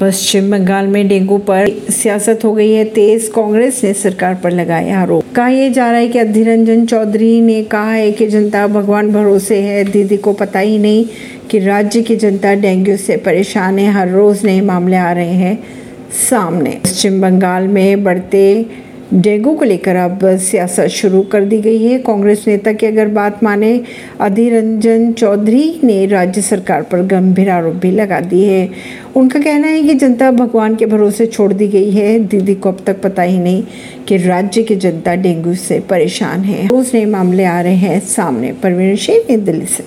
पश्चिम बंगाल में डेंगू पर सियासत हो गई है। तेज कांग्रेस ने सरकार पर लगाए आरोप। कहा यह जा रहा है कि अधीर रंजन चौधरी ने कहा है कि जनता भगवान भरोसे है। दीदी को पता ही नहीं कि राज्य की जनता डेंगू से परेशान है। हर रोज नए मामले आ रहे हैं सामने। पश्चिम बंगाल में बढ़ते डेंगू को लेकर अब सियासत शुरू कर दी गई है। कांग्रेस नेता की अगर बात माने, अधीर रंजन चौधरी ने राज्य सरकार पर गंभीर आरोप भी लगा दिए है। उनका कहना है कि जनता भगवान के भरोसे छोड़ दी गई है। दीदी को अब तक पता ही नहीं कि राज्य की जनता डेंगू से परेशान है। रोज नए मामले आ रहे हैं सामने। परवीन सिंह दिल्ली से।